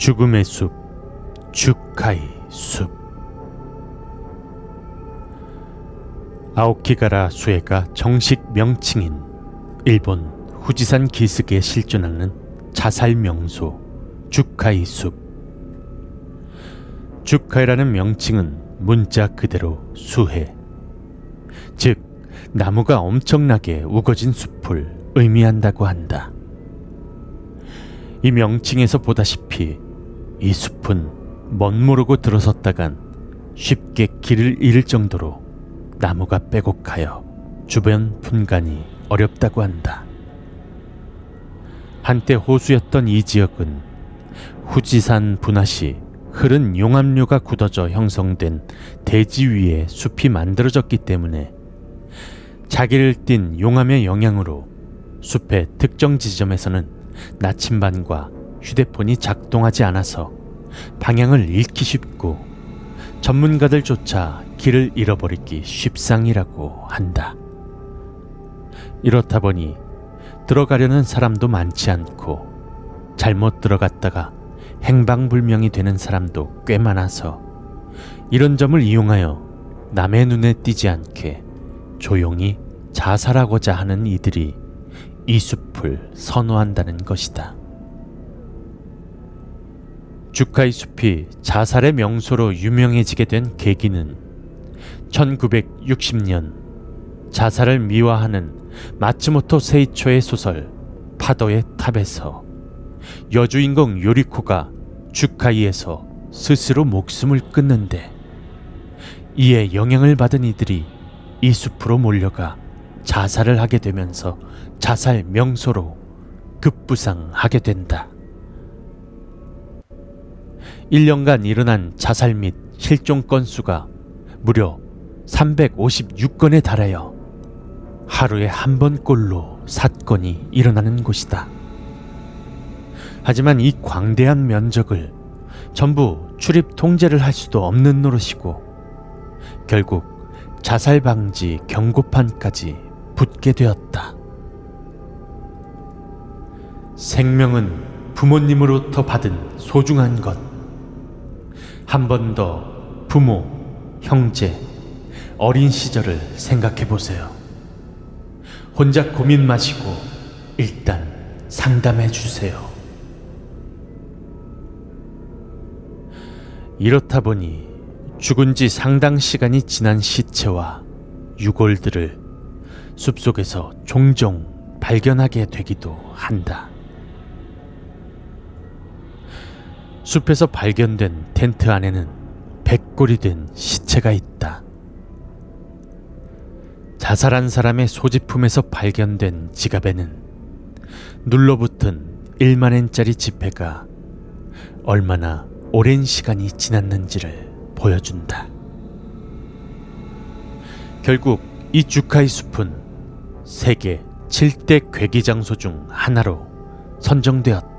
죽음의 숲, 주카이 숲. 아오키가라 수에가 정식 명칭인 일본 후지산 기슭에 실존하는 자살 명소 주카이 숲. 주카이라는 명칭은 문자 그대로 수해, 즉 나무가 엄청나게 우거진 숲을 의미한다고 한다. 이 명칭에서 보다시피 이 숲은 멋모르고 들어섰다간 쉽게 길을 잃을 정도로 나무가 빼곡하여 주변 분간이 어렵다고 한다. 한때 호수였던 이 지역은 후지산 분화 시 흐른 용암류가 굳어져 형성된 대지 위에 숲이 만들어졌기 때문에 자기를 띤 용암의 영향으로 숲의 특정 지점에서는 나침반과 휴대폰이 작동하지 않아서 방향을 잃기 쉽고 전문가들조차 길을 잃어버리기 쉽상이라고 한다. 이렇다 보니 들어가려는 사람도 많지 않고 잘못 들어갔다가 행방불명이 되는 사람도 꽤 많아서 이런 점을 이용하여 남의 눈에 띄지 않게 조용히 자살하고자 하는 이들이 이 숲을 선호한다는 것이다. 주카이 숲이 자살의 명소로 유명해지게 된 계기는 1960년 자살을 미화하는 마츠모토 세이초의 소설 파도의 탑에서 여주인공 요리코가 주카이에서 스스로 목숨을 끊는데 이에 영향을 받은 이들이 이 숲으로 몰려가 자살을 하게 되면서 자살 명소로 급부상하게 된다. 1년간 일어난 자살 및 실종 건수가 무려 356건에 달하여 하루에 한 번꼴로 사건이 일어나는 곳이다. 하지만 이 광대한 면적을 전부 출입 통제를 할 수도 없는 노릇이고 결국 자살 방지 경고판까지 붙게 되었다. 생명은 부모님으로부터 받은 소중한 것. 한 번 더 부모, 형제, 어린 시절을 생각해 보세요. 혼자 고민 마시고 일단 상담해 주세요. 이렇다 보니 죽은 지 상당 시간이 지난 시체와 유골들을 숲속에서 종종 발견하게 되기도 한다. 숲에서 발견된 텐트 안에는 백골이 된 시체가 있다. 자살한 사람의 소지품에서 발견된 지갑에는 눌러붙은 1만엔짜리 지폐가 얼마나 오랜 시간이 지났는지를 보여준다. 결국 이 주카이 숲은 세계 7대 괴기 장소 중 하나로 선정되었다.